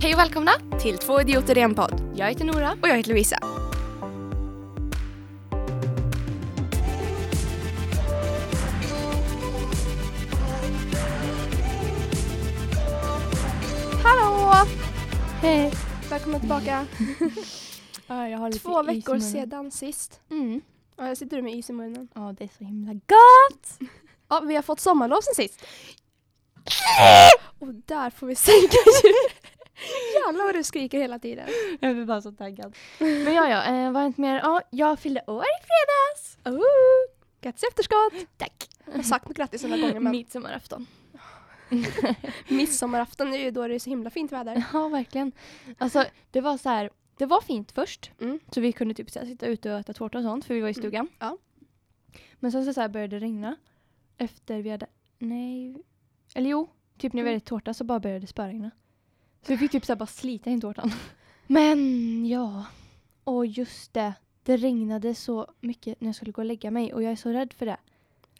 Hej och välkomna! Till Två idioter i en podd. Jag heter Nora. Och jag heter Lovisa. Hallå! Hej! Välkomna tillbaka. Ja, jag har lite Två is i veckor munnen. sedan sist. Mm. Ja, jag sitter du med is i munnen. Ja, det är så himla gott! Ja, vi har fått sommarlov sen sist. Och där får vi sänka ljud. Jävlar vad du skriker hela tiden. Jag blir bara så taggad. Men ja, ja, eh, har hänt mer? Ja, jag fyllde år i fredags! Oh, grattis efterskott! Tack! Jag har sagt grattis några gånger men Midsommarafton. midsommarafton är ju då det är så himla fint väder. Ja, verkligen. Alltså, det var så här. Det var fint först. Mm. Så vi kunde typ så här, sitta ute och äta tårta och sånt för vi var i Mm. stugan. Ja. Men sen så, så här, började det regna. Efter vi hade... Nej. Eller jo. Typ när vi Mm. hade tårta så bara började det spöregna. Så vi fick typ så bara slita in tårtan. Men ja. Och just det. Det regnade så mycket när jag skulle gå och lägga mig och jag är så rädd för det.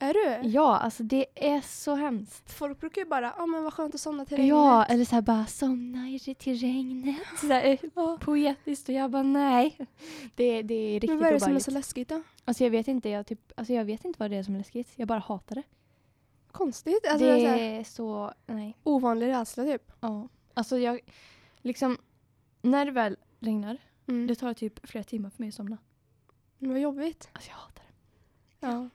Är du? Ja, alltså det är så hemskt. Folk brukar ju bara, ja men vad skönt att somna till regnet. Ja, eller så här bara somna i till regnet. Så här, Ja. poetiskt och jag bara nej. Det, det är riktigt Men vad är det som är obehagligt. så läskigt då? Alltså jag vet inte, jag, typ, alltså jag vet inte vad det är som är läskigt. Jag bara hatar det. Konstigt. Alltså, det det är så här, är så, nej. ovanlig rädsla typ. Ja. Alltså jag, liksom, när det väl regnar, Mm. det tar typ flera timmar för mig att somna. Men vad jobbigt. Alltså jag hatar det. Ja.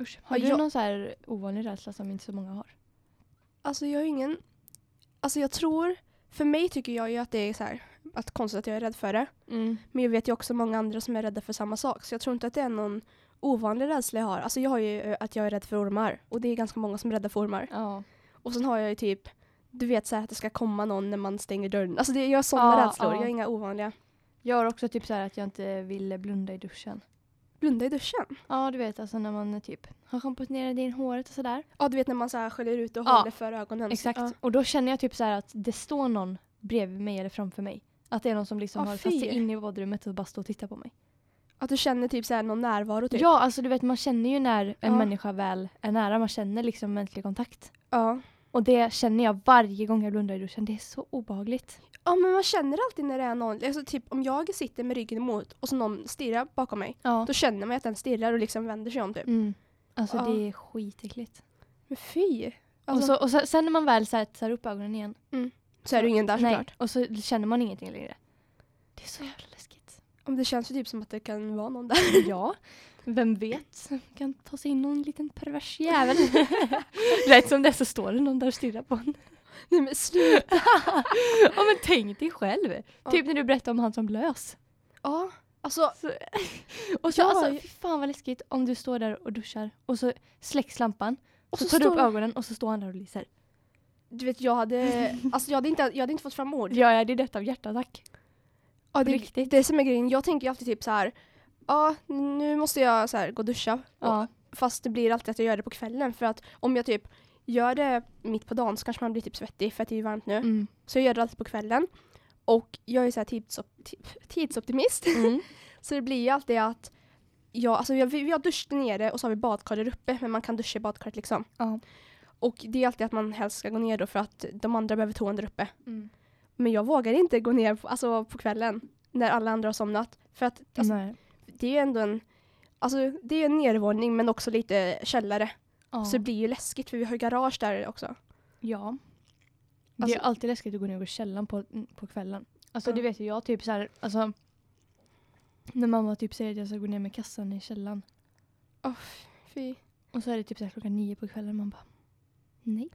Usch. Har Ja, du jag- någon så här ovanlig rädsla som inte så många har? Alltså jag har ingen... Alltså jag tror... För mig tycker jag ju att det är så här, att konstigt att jag är rädd för det. Men jag vet ju också många andra som är rädda för samma sak. Så jag tror inte att det är någon ovanlig rädsla jag har. Alltså jag har ju eh, att jag är rädd för ormar. Och det är ganska många som är rädda för ormar. Ja. Och sen har jag ju typ, du vet så här att det ska komma någon när man stänger dörren. Alltså det, jag har sådana Ja, rädslor. ja. Jag har inga ovanliga. Jag har också typ så här att jag inte vill blunda i duschen. Blunda i duschen. Ja, du vet alltså när man typ har schamponerat in håret och sådär. Ja du vet när man så här sköljer ut och Ja. håller för ögonen. Exakt. Och då känner jag typ så här att det står någon bredvid mig eller framför mig. Att det är någon som liksom har tagit sig in i badrummet och bara står och tittar på mig. Att du känner typ så här någon närvaro typ. Ja, alltså du vet man känner ju när en människa väl är nära. Man känner liksom mänsklig kontakt. ja. Och det känner jag varje gång jag blundar i duschen. Det är så obehagligt. Ja men man känner alltid när det är någon, alltså typ om jag sitter med ryggen emot och så någon stirrar bakom mig. Ja. Då känner man att den stirrar och liksom vänder sig om typ. Mm. Alltså Ja. det är skitäckligt. Men fy! Alltså, och, så, och så, sen när man väl tar upp ögonen igen. så är det ingen där Nej, såklart. och så känner man ingenting längre. Det är så jävla läskigt. Om det känns ju typ som att det kan vara någon där. Ja, vem vet? Kan ta sig in någon liten pervers jävel. Rätt som det så står det någon där och stirrar på en. Nej men sluta! ja men tänk dig själv. Ja. Typ när du berättade om han som blös. Ja, alltså Så, och så Ja, alltså, fy fan vad läskigt om du står där och duschar och så släcks lampan. och så, så, tar du upp ögonen och så står han där och lyser. du vet jag hade, alltså jag hade inte, jag hade inte fått fram ord. Ja, jag hade dött av hjärtattack. Ja, det, riktigt. det som är grejen, jag tänker ju alltid typ så här. Ja, nu måste jag så här, gå och duscha. Ja. Och, fast det blir alltid att jag gör det på kvällen. För att om jag typ gör det mitt på dagen så kanske man blir typ svettig för att det är varmt nu. Mm. Så jag gör det alltid på kvällen. Och jag är så här tidsop- ti- tidsoptimist. Mm. Så det blir ju alltid att jag, alltså vi, vi har dusch nere och så har vi badkar där uppe. Men man kan duscha i badkaret liksom. Ja. Och det är alltid att man helst ska gå ner då för att de andra behöver toan där uppe. Mm. Men jag vågar inte gå ner på, alltså, på kvällen när alla andra har somnat. För att alltså, Nej. Det är ju ändå en, alltså, det är en nedervåning men också lite källare. Ja. Så det blir ju läskigt för vi har ju garage där också. Ja. Det Alltså- är alltid läskigt att gå ner i källaren på, på kvällen. Alltså Ja. det vet ju jag typ så här, alltså när mamma typ säger att jag ska gå ner med kassan i källaren Fy. och så är det typ så här klockan nio på kvällen man bara nej.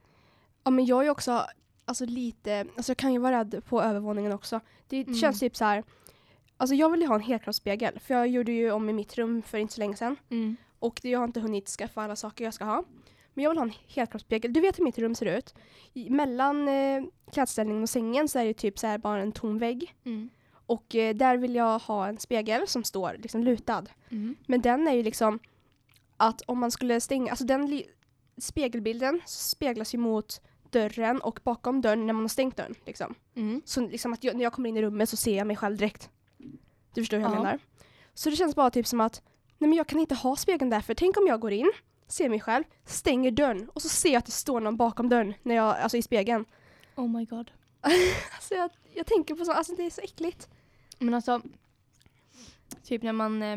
Ja men jag är också alltså, lite, alltså jag kan ju vara rädd på övervåningen också. Det Mm. känns typ så här. Alltså jag vill ju ha en helkroppsspegel för jag gjorde ju om i mitt rum för inte så länge sedan. Mm. Och jag har inte hunnit skaffa alla saker jag ska ha. Men jag vill ha en helkroppsspegel. Du vet hur mitt rum ser ut. I, mellan eh, klädställningen och sängen så är det typ så här bara en tom vägg. Mm. Och eh, där vill jag ha en spegel som står liksom lutad. Mm. Men den är ju liksom att om man skulle stänga, alltså den spegelbilden speglas ju mot dörren och bakom dörren när man har stängt dörren. Liksom. Mm. Så liksom att jag, när jag kommer in i rummet så ser jag mig själv direkt. Du förstår hur jag Ja. menar. Så det känns bara typ som att nej men jag kan inte ha spegeln där för tänk om jag går in, ser mig själv, stänger dörren och så ser jag att det står någon bakom dörren när jag, alltså i spegeln. Oh my god. alltså jag, jag tänker på sånt, alltså det är så äckligt. Men alltså, typ när man eh,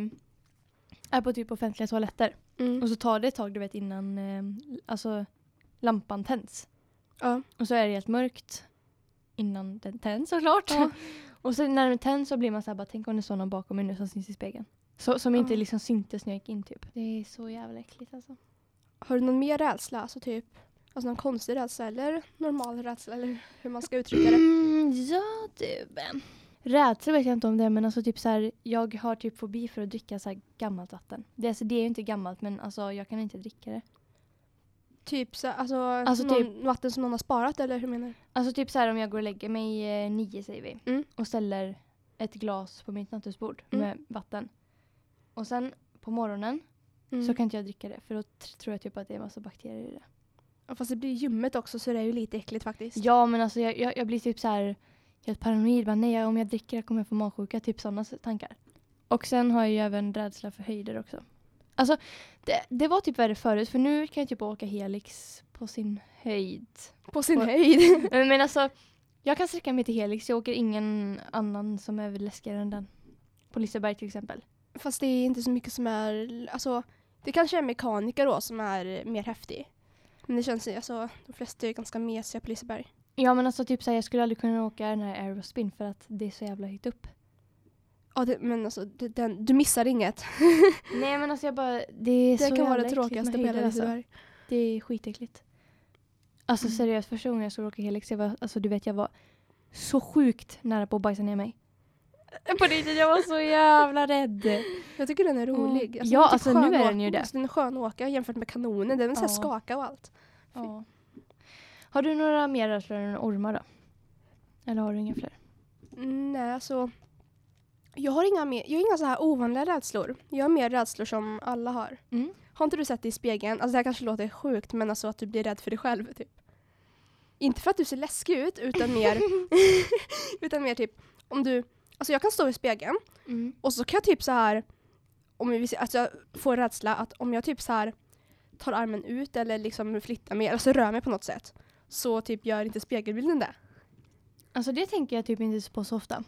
är på typ offentliga toaletter Mm. och så tar det ett tag du vet innan eh, alltså, lampan tänds. Ja. Och så är det helt mörkt innan den tänds såklart. Ja. och sen när den tänds så blir man så här bara tänk om det står någon bakom mig nu som syns i spegeln. Så, som inte liksom syntes när jag gick in typ. Det är så jävla äckligt alltså. Har du någon mer rädsla? Alltså typ alltså någon konstig rädsla eller normal rädsla eller hur man ska uttrycka det? Mm, ja du. Rädsla vet jag inte om det är men alltså typ så här, jag har typ fobi för att dricka så här gammalt vatten. Det, är- alltså, det är ju inte gammalt men alltså jag kan inte dricka det. Typ så, alltså, Alltså någon, typ- vatten som någon har sparat eller hur menar du? Alltså typ så här om jag går och lägger mig eh, nio säger vi Mm. och ställer ett glas på mitt nattduksbord Mm. med vatten. Och sen på morgonen Mm. så kan inte jag dricka det för då tr- tror jag typ att det är massa bakterier i det. Ja, fast det blir ljummet också så det är ju lite äckligt faktiskt. Ja men alltså jag, jag, jag blir typ så här helt paranoid. Bara, nej om jag dricker det kommer jag få magsjuka. Typ sådana tankar. Och sen har jag ju även rädsla för höjder också. Alltså det, det var typ värre förut för nu kan jag typ åka Helix på sin höjd. På sin Och- höjd. Men, alltså jag kan sträcka mig till Helix. Jag åker ingen annan som är läskigare än den. På Liseberg till exempel. Fast det är inte så mycket som är, alltså det kanske är mekaniker då som är mer häftig. Men det känns, alltså de flesta är ganska mesiga på Liseberg. Ja men alltså typ så här, jag skulle aldrig kunna åka den här Aerospin för att det är så jävla högt upp. Ja, det, men alltså det, den, du missar inget. Nej men alltså jag bara, det är Det så kan vara det tråkigaste med hela alltså. Det är skitäckligt. Alltså Mm. seriöst, första gången jag skulle åka Helix, jag var, alltså du vet jag var så sjukt nära på att bajsa ner mig. På riktigt, jag var så jävla rädd. Jag tycker den är rolig. Ja, den är alltså, nu är den ju det. Alltså, den är skön att åka jämfört med kanonen. Den Ja. ja. skaka och allt. Ja. Har du några mer rädslor än ormar då? Eller har du inga fler? Mm, Nej, alltså. Jag har inga, mer, jag har inga så här ovanliga rädslor. Jag har mer rädslor som alla har. Mm. Har inte du sett det i spegeln? Alltså det här kanske låter sjukt men alltså att du blir rädd för dig själv typ. Inte för att du ser läskig ut utan mer, utan mer typ om du, alltså jag kan stå i spegeln Mm. och så kan jag typ så här om vi, alltså jag får rädsla att om jag typ så här tar armen ut eller liksom flyttar mig, alltså rör mig på något sätt så typ gör inte spegelbilden det. Alltså det tänker jag typ inte på så ofta.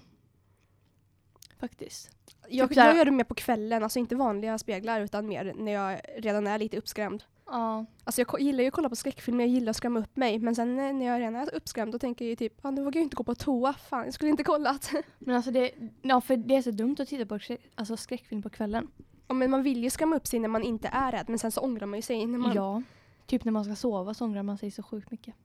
Faktiskt. Jag, jag gör det mer på kvällen, alltså inte vanliga speglar utan mer när jag redan är lite uppskrämd. Ja. Alltså jag gillar ju att kolla på skräckfilmer, jag gillar att skrämma upp mig. Men sen när när jag redan är uppskrämd då tänker jag ju typ, ah, nu vågar jag inte gå på toa, fan jag skulle inte kollat. Men alltså det, ja, för det är så dumt att titta på alltså skräckfilm på kvällen. ja, men man vill ju skrämma upp sig när man inte är rädd men sen så ångrar man ju sig. När man, ja. Ja. Typ när man ska sova så ångrar man sig så sjukt mycket.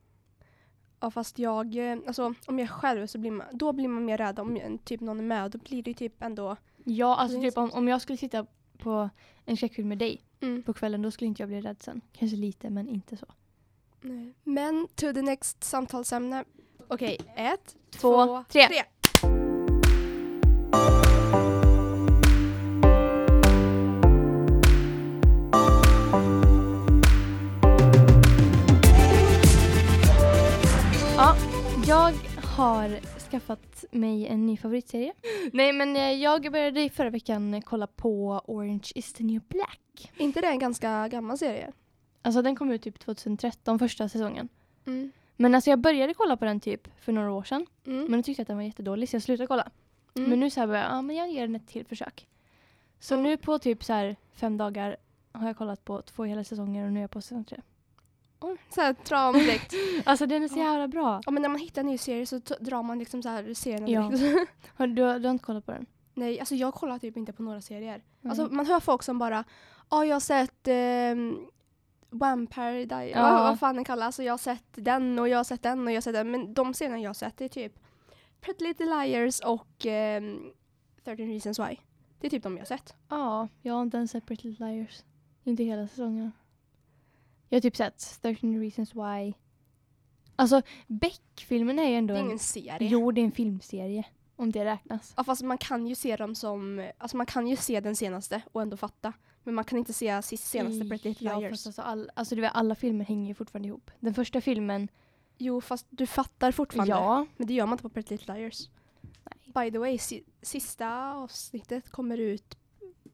Fast jag, eh, alltså om jag är själv så blir man, då blir man mer rädd om typ någon är med. Då blir det typ ändå, Ja, alltså typ om, om jag skulle titta på en skräckfilm med dig mm. på kvällen då skulle inte jag bli rädd sen. Kanske lite men inte så. Nej. Men to the next samtalsämne. Okej, ett, Två, två, tre. tre. Har skaffat mig en ny favoritserie. Nej men eh, jag började i förra veckan kolla på Orange is the new black. inte det en ganska gammal serie? Alltså den kom ut typ 2013, första säsongen. Mm. Men alltså jag började kolla på den typ för några år sedan. Mm. Men jag tyckte att den var jättedålig så jag slutade kolla. Mm. Men nu så här bara, ja men jag ger den ett till försök. Så nu på typ så här fem dagar har jag kollat på två hela säsonger och nu är jag på säsong tre. Oj, så här direkt. Alltså den är så jävla bra. Ja men när man hittar en ny serie så drar man liksom så här serierna Ja. Har, du, du har inte kollat på den? Nej, alltså jag kollar typ inte på några serier. Mm. Alltså man hör folk som bara, ja jag har sett um, Vampire Diaries, Ja. vad, vad fan den kallas, och jag har sett den och jag har sett den och jag har sett den. Men de serierna jag har sett är typ Pretty Little Liars och um, 13 Reasons Why. Det är typ de jag har sett. Ja, jag har inte ens sett Pretty Little Liars. Inte hela säsongen. Jag har typ sett 13 Reasons Why. Alltså Beck-filmen är ju ändå Det är en... ingen serie. Jo, det är en filmserie. Om det räknas. Ja, fast man kan ju se dem som, alltså man kan ju se den senaste och ändå fatta. Men man kan inte se sist senaste Pretty Little Ja, Liars. fast alltså, all, alltså du vet, alla filmer hänger ju fortfarande ihop. Den första filmen, Jo, fast du fattar fortfarande. ja. Men det gör man inte på Pretty Little Liars. Nej. By the way, si sista avsnittet kommer ut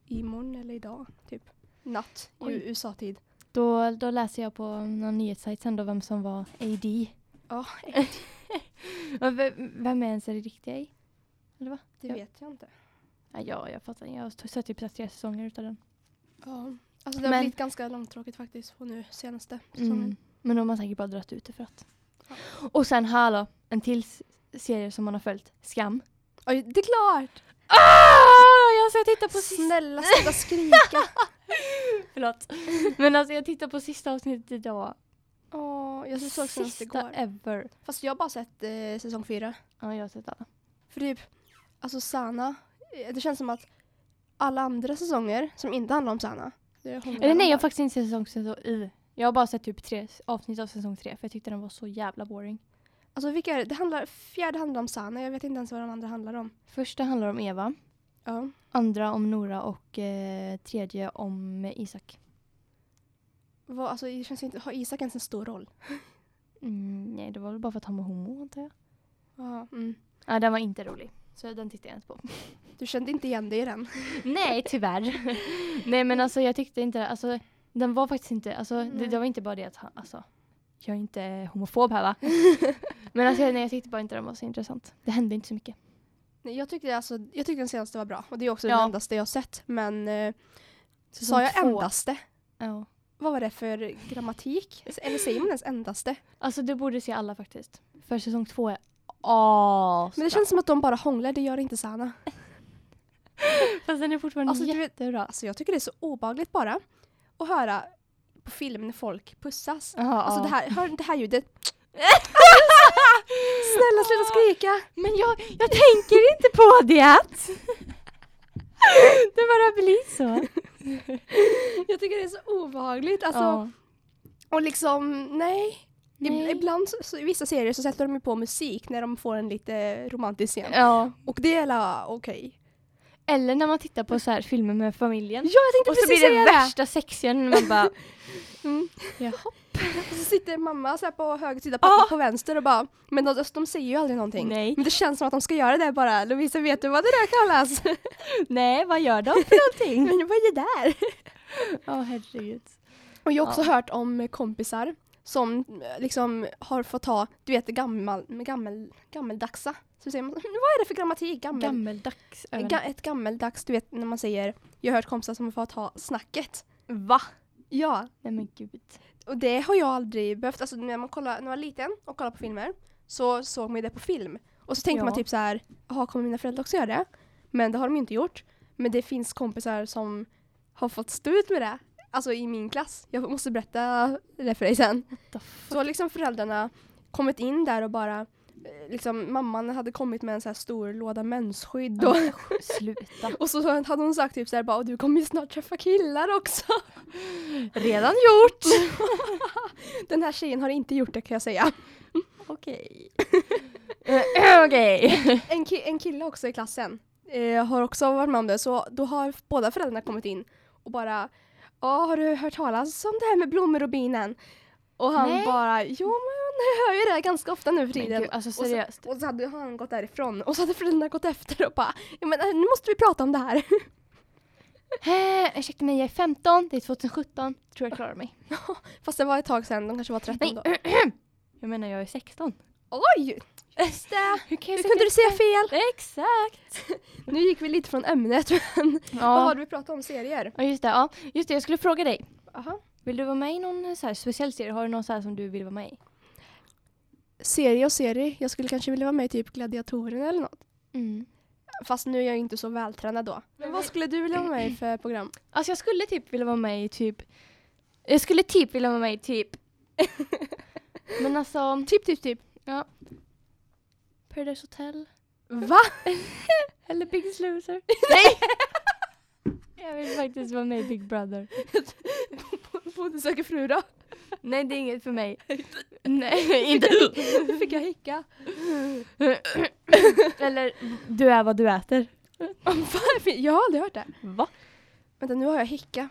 imorgon eller idag, typ. Natt i. USA-tid. Då, då läser jag på någon nyhetssajt sen då vem som var AD. Ja, v- Vem är ens det riktiga i? Eller va? Det Ja. vet jag inte. Ja, ja, jag fattar. Jag har sett typ tre säsonger utav den. Ja. Alltså det har Men- blivit ganska långtråkigt faktiskt på nu senaste säsongen. Mm. Men de har säkert bara dragit ut det för att. Ja. Och sen hallå, en till serie som man har följt. Skam. Oj, det är klart! Ah, jag ska titta på. Snälla sluta skrika. Förlåt. Men alltså jag tittar på sista avsnittet idag. Åh, jag såg senast Sista igår. ever. Fast jag har bara sett eh, säsong fyra. Ja, jag har sett alla. För typ, alltså Sana, eh, det känns som att alla andra säsonger som inte handlar om Sana. Eller nej, jag har faktiskt inte sett säsong, säsong i. Jag har bara sett typ tre avsnitt av säsong tre för jag tyckte den var så jävla boring. Alltså vilka är det? det handlar, fjärde handlar om Sana, jag vet inte ens vad de andra handlar om. Första handlar om Eva, Ja. andra om Nora och eh, tredje om Isak. Vad, alltså, det känns inte, har Isak ens en stor roll? Mm, nej, det var väl bara för att han var homo antar jag. Ja, mm. Ja, den var inte rolig. Så den tittade jag inte på. Du kände inte igen dig i den? nej, tyvärr. nej, men alltså jag tyckte inte, alltså den var faktiskt inte, alltså det, det var inte bara det att han, alltså jag är inte homofob här va? men alltså nej, jag tyckte bara inte den var så intressant. Det hände inte så mycket. Nej, jag, tyckte, alltså, jag tyckte den senaste var bra och det är också Ja. den endaste jag har sett. Men eh, Säsong sa jag två- endaste? Ja. Vad var det för grammatik? Eller säger man ens endaste? Alltså du borde se alla faktiskt. För säsong två är asbra. Men det känns som att de bara hånglar, det gör inte Sana. Fast den är fortfarande Alltså, vet- jättebra. Alltså jag tycker det är så obagligt bara att höra på film när folk pussas. Aha, Alltså ja. det här, hör det här ljudet. Snälla sluta skrika! Men jag, jag tänker inte på det! det bara blir så. Jag tycker det är så obehagligt. Alltså, ja. Och liksom, nej. Nej. Ibland så, så, i vissa serier så sätter de på musik när de får en lite romantisk scen. ja. Och det är la okej. Eller när man tittar på så här filmer med familjen. Ja, jag tänkte och så precis blir det säga värsta sexscenen man bara Mm. jaha. Och så sitter mamma så här på höger sida, pappa Ah! på vänster och bara Men de, de säger ju aldrig någonting. Nej. Men det känns som att de ska göra det bara. Lovisa, vet du vad det där kallas? Nej, vad gör de för någonting? Men vad är det där? Ja, herregud. Och jag har också Ja. hört om kompisar som eh, liksom har fått ta, du vet gammal, gammel, gammeldagsa. Så säger man, vad är det för grammatik? Gammel, Gammeldags. ga, ett gammeldags, du vet när man säger, jag har hört kompisar som har fått ha snacket. Va? Ja, Nej men gud. och det har jag aldrig behövt. Alltså när man, kollar, när man var liten och kollade på filmer så såg man ju det på film. Och så tänkte Ja. man typ så här, jaha kommer mina föräldrar också göra det? Men det har de ju inte gjort. Men det finns kompisar som har fått stå ut med det. Alltså i min klass. Jag måste berätta det för dig sen. Så har liksom föräldrarna kommit in där och bara eh, liksom mamman hade kommit med en så här stor låda mensskydd och, Sluta. och så hade hon sagt typ så här bara "Och du kommer ju snart träffa killar också. Redan gjort. Den här tjejen har inte gjort det kan jag säga. Okej. Eh, Okej. En, ki- en kille också i klassen eh, har också varit med om det så då har båda föräldrarna kommit in och bara Ja, har du hört talas om det här med blommor och binen? Och han Nej. bara, jo men jag hör ju det ganska ofta nu för tiden. gud, alltså Och så-. Och så hade han gått därifrån och så hade föräldrarna gått efter och bara ja, men, eh, nu måste vi prata om det här. Eh, ursäkta mig, jag är 15, det är 2017. Tror jag klarar mig. Fast det var ett tag sedan, de kanske var 13 Nej, då. jag menar jag är 16. Oj! Just det! Hur kan Hur kunde du säga fel? Exakt! Nu gick vi lite från ämnet men vad Ja. var det vi pratade om serier? ja, just det. Ja. Just det, jag skulle fråga dig. Aha. Vill du vara med i någon så speciell serie? Har du någon så här som du vill vara med i? Serie och serie, jag skulle kanske vilja vara med i typ Gladiatorerna eller något. Mm. Fast nu är jag inte så vältränad då. Men vad skulle du vilja vara med i för program? Alltså jag skulle typ vilja vara med i typ... Jag skulle typ vilja vara med i typ... Men alltså... Typ, typ, typ. Paradise Hotel. Va? Eller Biggest Loser. Nej! jag vill faktiskt vara med i Big Brother. Bonde söker fru då? Nej, det är inget för mig. Nej, inte. Nu fick jag hicka. Eller Du är vad du äter. Jag har aldrig hört det. Va? Vänta, nu har jag hicka.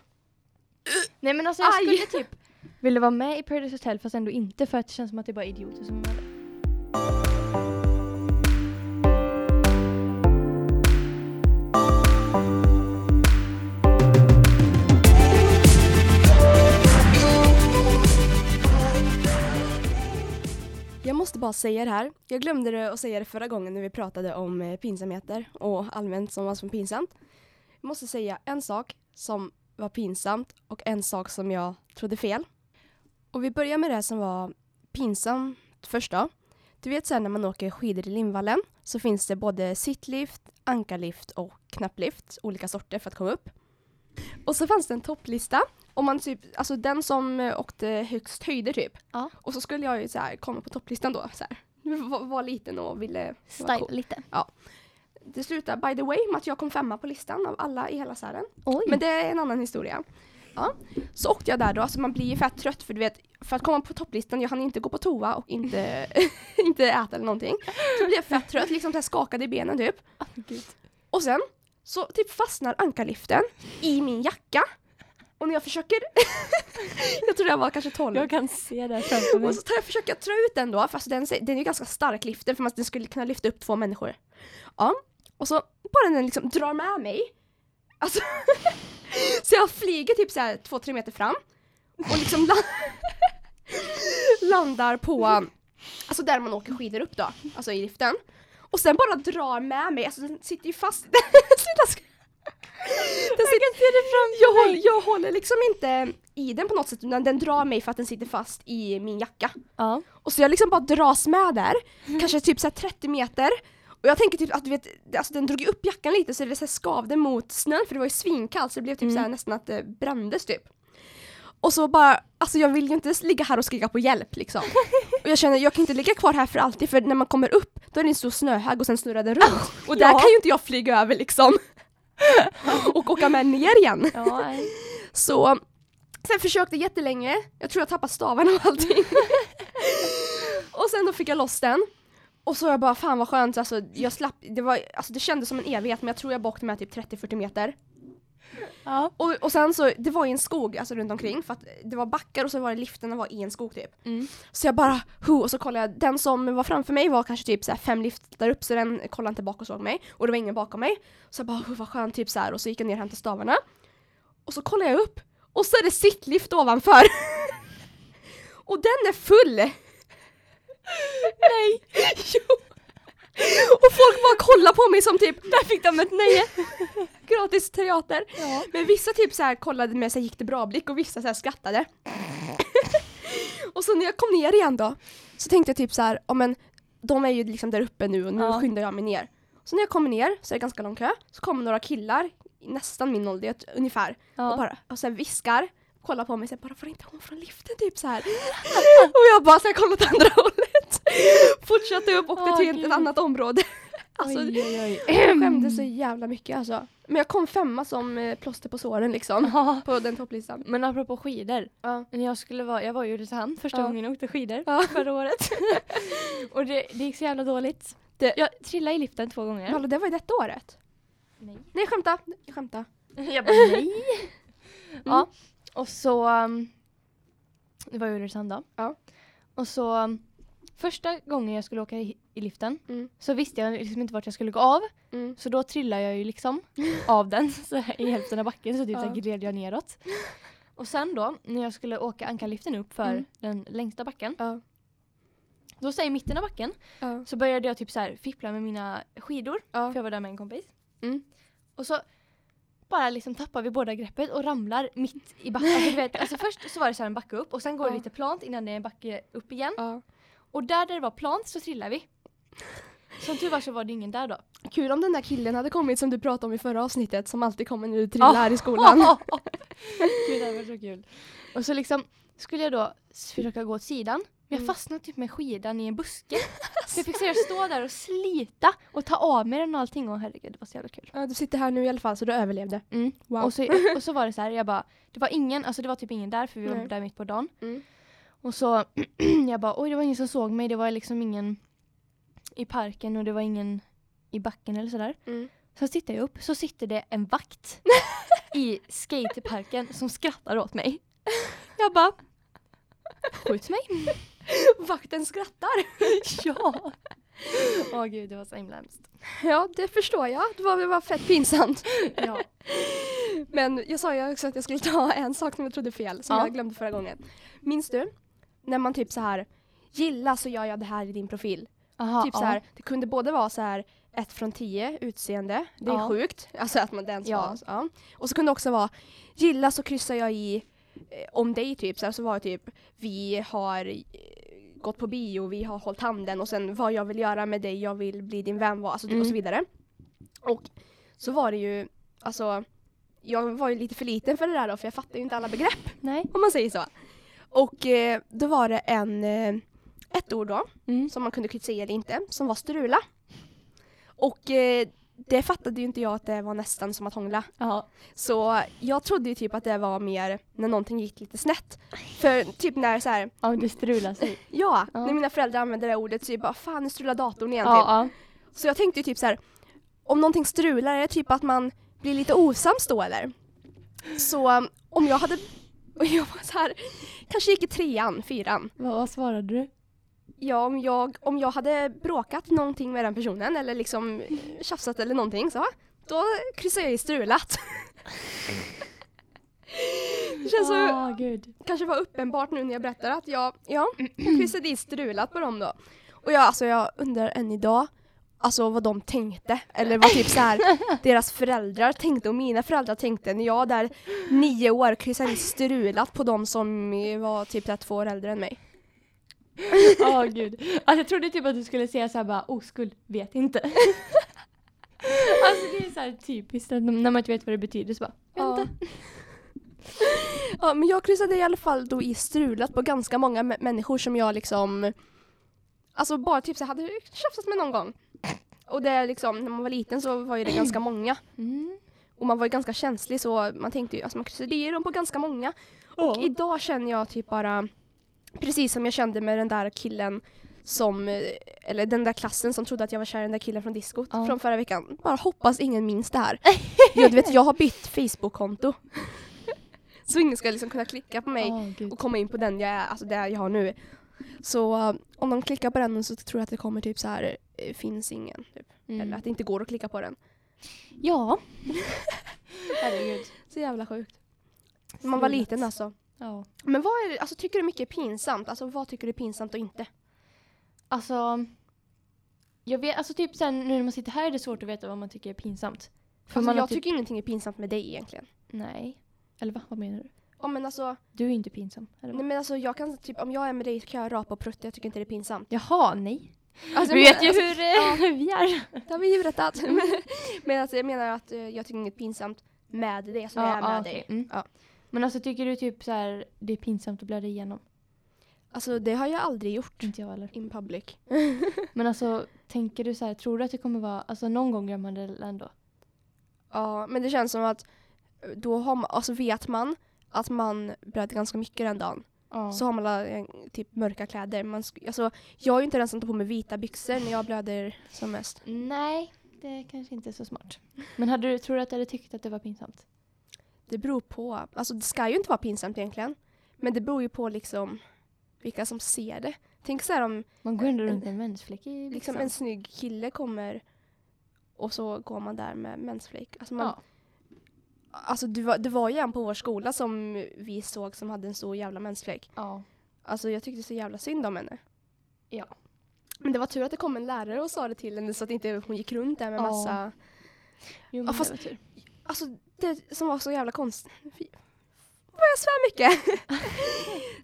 Nej men alltså jag Aj! skulle typ vilja vara med i Paradise Hotel fast ändå inte för att det känns som att det är bara idioter som är med. Jag måste bara säga det här. Jag glömde det att säga det förra gången när vi pratade om eh, pinsamheter och allmänt som var som pinsamt. Jag måste säga en sak som var pinsamt och en sak som jag trodde fel. Och vi börjar med det som var pinsamt först då. Du vet sen när man åker skidor i Limvallen så finns det både sittlift, ankarlift och knapplift, olika sorter för att komma upp. Och så fanns det en topplista om man typ, alltså den som eh, åkte högst höjder typ. Ja. Och så skulle jag ju så här komma på topplistan då så här. Var, var liten och ville Style cool. lite. Det slutade by the way med att jag kom femma på listan av alla i hela Sälen. Oj. Men det är en annan historia. Ja. Så åkte jag där då, så man blir ju fett trött för du vet, för att komma på topplistan, jag hann inte gå på toa och inte, inte äta eller någonting. Så blev jag fett trött, liksom här skakade i benen typ. Och sen så typ fastnar ankarliften i min jacka. Och när jag försöker, jag tror jag var kanske 12. Jag kan se det framför mig. Och så tar jag försöker dra ut den då, fast den, den är ju ganska stark liften för man den skulle kunna lyfta upp två människor. Ja, och så bara den liksom drar med mig. Alltså, så jag flyger typ såhär två, tre meter fram. Och liksom la landar på, alltså där man åker skidor upp då, alltså i liften. Och sen bara drar med mig, alltså den sitter ju fast. Sluta den sitter, se det framför jag, håller, jag håller liksom inte i den på något sätt utan den drar mig för att den sitter fast i min jacka. Ja. Och så jag liksom bara dras med där, kanske typ så här 30 meter. Och jag tänker typ att du vet, alltså den drog ju upp jackan lite så det så skavde mot snön för det var ju svinkallt så det blev typ Mm. så här nästan att det brändes typ. Och så bara, alltså jag vill ju inte ligga här och skrika på hjälp liksom. Och jag känner, jag kan inte ligga kvar här för alltid för när man kommer upp då är det en stor snöhög och sen snurrar den runt. Och där Ja. kan ju inte jag flyga över liksom. och åka med ner igen. Ja. Så sen försökte jättelänge, jag tror jag tappade stavarna och allting. och sen då fick jag loss den. Och så jag bara fan vad skönt, alltså, jag slapp, det, var, alltså, det kändes som en evighet men jag tror jag bara åkte med typ 30-40 meter. ja. Och, och sen så, det var i en skog alltså runt omkring för att det var backar och så var det liftarna var i en skog typ. Mm. Så jag bara, hu, och så kollade jag, den som var framför mig var kanske typ så fem liftar upp så den kollade inte bak och såg mig. Och det var ingen bakom mig. Så jag bara, hu, vad skönt typ så här och så gick jag ner och hämtade stavarna. Och så kollade jag upp och så är det sittlift ovanför. och den är full! Nej! jo! Och folk bara kollar på mig som typ, där fick de ett nöje! Gratis teater. Ja. Men vissa typ så här kollade med så här, gick det bra blick och vissa så här skrattade. och så när jag kom ner igen då så tänkte jag typ så här, ja men de är ju liksom där uppe nu och nu Ja. skyndar jag mig ner. Så när jag kommer ner så är det ganska lång kö, så kommer några killar, nästan min ålder ungefär, Ja. och bara och så viskar, kollar på mig och säger bara får inte hon från liften typ så här. och jag bara så här kollade åt andra hållet. Fortsatte upp, åkte Åh, till ett annat område. alltså, oj, oj, oj. jag skämdes så jävla mycket alltså. Men jag kom femma som eh, plåster på såren liksom. Ja. På den topplistan. Men apropå skidor. Ja. När jag, skulle vara, jag var i Ulricehamn första Ja. gången jag åkte skidor Ja. förra året. och det, det gick så jävla dåligt. Det- Jag trillade i liften två gånger. Hallå, det var ju detta året. Nej. Nej, skämta. Jag skämtar. Jag bara nej. Ja, och så... um, Det var i Ulricehamn då. Ja. Och så um, första gången jag skulle åka i, i liften Mm. så visste jag liksom inte vart jag skulle gå av. Mm. Så då trillade jag ju liksom av den så i hälften av backen så typ så Ja. här gled jag neråt. Och sen då när jag skulle åka ankarliften upp för Mm. den längsta backen. Ja. Då så i mitten av backen så började jag typ så här fippla med mina skidor. För jag var där med en kompis. Mm. Och så bara liksom tappar vi båda greppet och ramlar mitt i backen. Alltså, alltså först så var det så en backe upp och sen går det lite plant innan det är en backe upp igen. Och där där det var plant så trillar vi. Som tur var så var det ingen där då. Kul om den där killen hade kommit som du pratade om i förra avsnittet som alltid kommer när du trillar här i Ah. skolan. Gud, det var så kul. Och så liksom skulle jag då försöka gå åt sidan. Men jag Mm. fastnade typ med skidan i en buske. Så jag fick seriöst stå där och slita och ta av mig den och allting. Och herregud, det var så jävla kul. Ja, du sitter här nu i alla fall så du överlevde. Mm. Wow. Och, så, och så var det så här, jag bara, det var ingen, alltså det var typ ingen där för vi var Nej. där mitt på dagen. Mm. Och så, jag bara, oj det var ingen som såg mig, det var liksom ingen i parken och det var ingen i backen eller sådär. Mm. Så tittar jag upp, så sitter det en vakt i skateparken som skrattar åt mig. Jag bara, skjut mig. Vakten skrattar. ja. Åh gud, det var så himla hemskt. Ja, det förstår jag. Det var, det var fett pinsamt. Ja. Men jag sa ju också att jag skulle ta en sak som jag trodde fel, som Ja. jag glömde förra gången. Minns du? När man typ så här gilla så gör jag det här i din profil. Aha, typ så här, det kunde både vara så här ett från tio utseende, det är sjukt. Alltså att man den Ja. ja. Och så kunde det också vara gilla så kryssar jag i eh, om dig typ, så, här, så var det typ vi har eh, gått på bio, vi har hållit handen och sen vad jag vill göra med dig, jag vill bli din vän alltså, Mm. och så vidare. Och så var det ju, alltså jag var ju lite för liten för det där då för jag fattade ju inte alla begrepp Nej. om man säger så. Och eh, då var det en, eh, ett ord då Mm. som man kunde kryssa i eller inte, som var strula. Och eh, det fattade ju inte jag att det var nästan som att hångla. Ja. Så jag trodde ju typ att det var mer när någonting gick lite snett. För typ när så här, ja, det strular sig. ja, Ja. när mina föräldrar använde det ordet så jag bara fan nu strular datorn igen typ. ja. Så jag tänkte ju typ så här, om någonting strular är det typ att man blir lite osams då eller? Så om jag hade, och jag var så här, kanske gick i trean, fyran. Vad, vad svarade du? Ja, om jag, om jag hade bråkat någonting med den personen eller liksom tjafsat eller någonting så, då kryssar jag i strulat. det känns så, gud. kanske var uppenbart nu när jag berättar att jag, ja, jag kryssade i strulat på dem då. Och jag, alltså jag undrar än idag, alltså vad de tänkte. Eller vad typ så här deras föräldrar tänkte och mina föräldrar tänkte när jag där nio år kryssade strulat på dem som var typ där två år äldre än mig. Åh gud. Alltså jag trodde typ att du skulle säga såhär bara oskuld, vet inte. alltså det är såhär typiskt när man inte vet vad det betyder så bara, vet Ja. inte. Ja, men jag kryssade i alla fall då i strulat på ganska många mä- människor som jag liksom Alltså bara typ så hade tjafsat med någon gång. Och det liksom, när man var liten så var ju det ganska många. Mm. Och man var ju ganska känslig så man tänkte ju, alltså man kryssade i dem på ganska många. Och idag känner jag typ bara, precis som jag kände med den där killen som, eller den där klassen som trodde att jag var kär i den där killen från diskot Ja. från förra veckan. Bara hoppas ingen minns det här. jag, du vet, jag har bytt Facebook-konto. så ingen ska liksom kunna klicka på mig gud. och komma in på den jag är, alltså det jag har nu. Så om de klickar på den så tror jag att det kommer typ så här eh, finns ingen. Typ. Mm. Eller att det inte går att klicka på den. Ja. Herregud. Så jävla sjukt. Man var liten alltså. Ja. Men vad är det, alltså tycker du mycket är pinsamt? Alltså vad tycker du är pinsamt och inte? Alltså, jag vet, alltså typ sen nu när man sitter här är det svårt att veta vad man tycker är pinsamt. För Alltså, man jag typ, tycker ingenting är pinsamt med dig egentligen. Nej. Eller va? Vad menar du? Ja, men alltså, Du är ju inte pinsam. Eller nej, men alltså jag kan typ, om jag är med dig så kan jag rapa och prutta, jag tycker inte det är pinsamt. Jaha, nej. Alltså, Du vet ju hur eh, vi är. Det har vi ju berättat. men alltså, jag menar att eh, jag tycker inget pinsamt med det som jag är med okej. dig. Mm. Ja. Men alltså tycker du typ så här det är pinsamt att blöda igenom? Alltså det har jag aldrig gjort. Inte jag heller. In public. Men alltså tänker du så här, tror du att det kommer vara, alltså någon gång gör man det ändå? Ja, men det känns som att eh, då har man, alltså vet man att man blöder ganska mycket den dagen Ja. så har man la- eh, typ mörka kläder. Man, alltså, jag är ju inte den som tar på mig vita byxor när jag blöder som mest. Nej, det kanske inte är så smart. Men hade du, tror du att du hade tyckt att det var pinsamt? Det beror på. Alltså det ska ju inte vara pinsamt egentligen. Men det beror ju på liksom vilka som ser det. Tänk så här om Man går ändå runt med en mensfläck i liksom byxan. en snygg kille kommer och så går man där med mensfläck. Alltså, man, Ja. Alltså det, var, det var ju en på vår skola som vi såg som hade en stor jävla mensfläck. ja. Alltså jag tyckte så jävla synd om henne. Ja. Men det var tur att det kom en lärare och sa det till henne så att inte hon gick runt där med Ja. massa... Jo, men Ja, fast- det var tur. Alltså det som var så jävla konstigt... Vad jag svär mycket!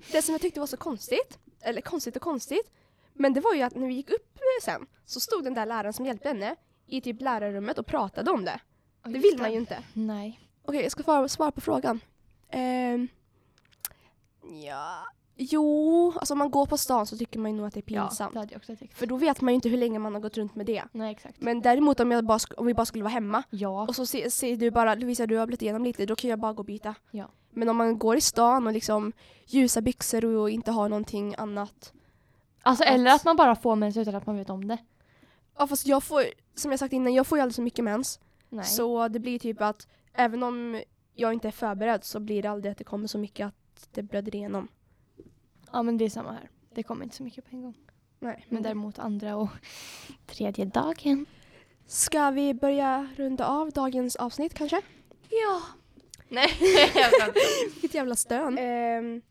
det som jag tyckte var så konstigt, eller konstigt och konstigt, men det var ju att när vi gick upp sen så stod den där läraren som hjälpte henne i typ lärarrummet och pratade om det. Ja, Det vill man ju inte. Nej. Okej, jag ska svara, svara på frågan. Ehm, ja... Jo, alltså om man går på stan så tycker man ju nog att det är pinsamt. det hade jag också tyckt. För då vet man ju inte hur länge man har gått runt med det. Nej, exakt. Men däremot om, jag bara, sk- om vi bara skulle vara hemma Ja. och så ser se du bara, Lovisa du har blivit igenom lite, då kan jag bara gå och byta. Ja. Men om man går i stan och liksom ljusa byxor och inte har någonting annat. Alltså eller att man bara får mens utan att man vet om det. Ja fast jag får, som jag sagt innan, jag får ju aldrig så mycket mens. Nej. Så det blir typ att även om jag inte är förberedd så blir det aldrig att det kommer så mycket att det blöder igenom. Ja men det är samma här. Det kommer inte så mycket på en gång. Nej. Men däremot andra och tredje dagen. Ska vi börja runda av dagens avsnitt kanske? Ja. Nej, Vilket jävla stön. Ehm,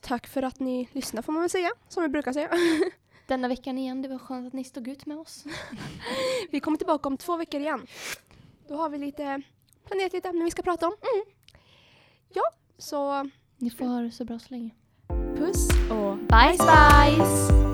tack för att ni lyssnar får man väl säga, som vi brukar säga. Denna veckan igen, det var skönt att ni stod ut med oss. vi kommer tillbaka om två veckor igen. Då har vi lite planerat lite ämnen vi ska prata om. Mm. Ja, så... Ni får ha det så bra så länge. Puss och bye bye!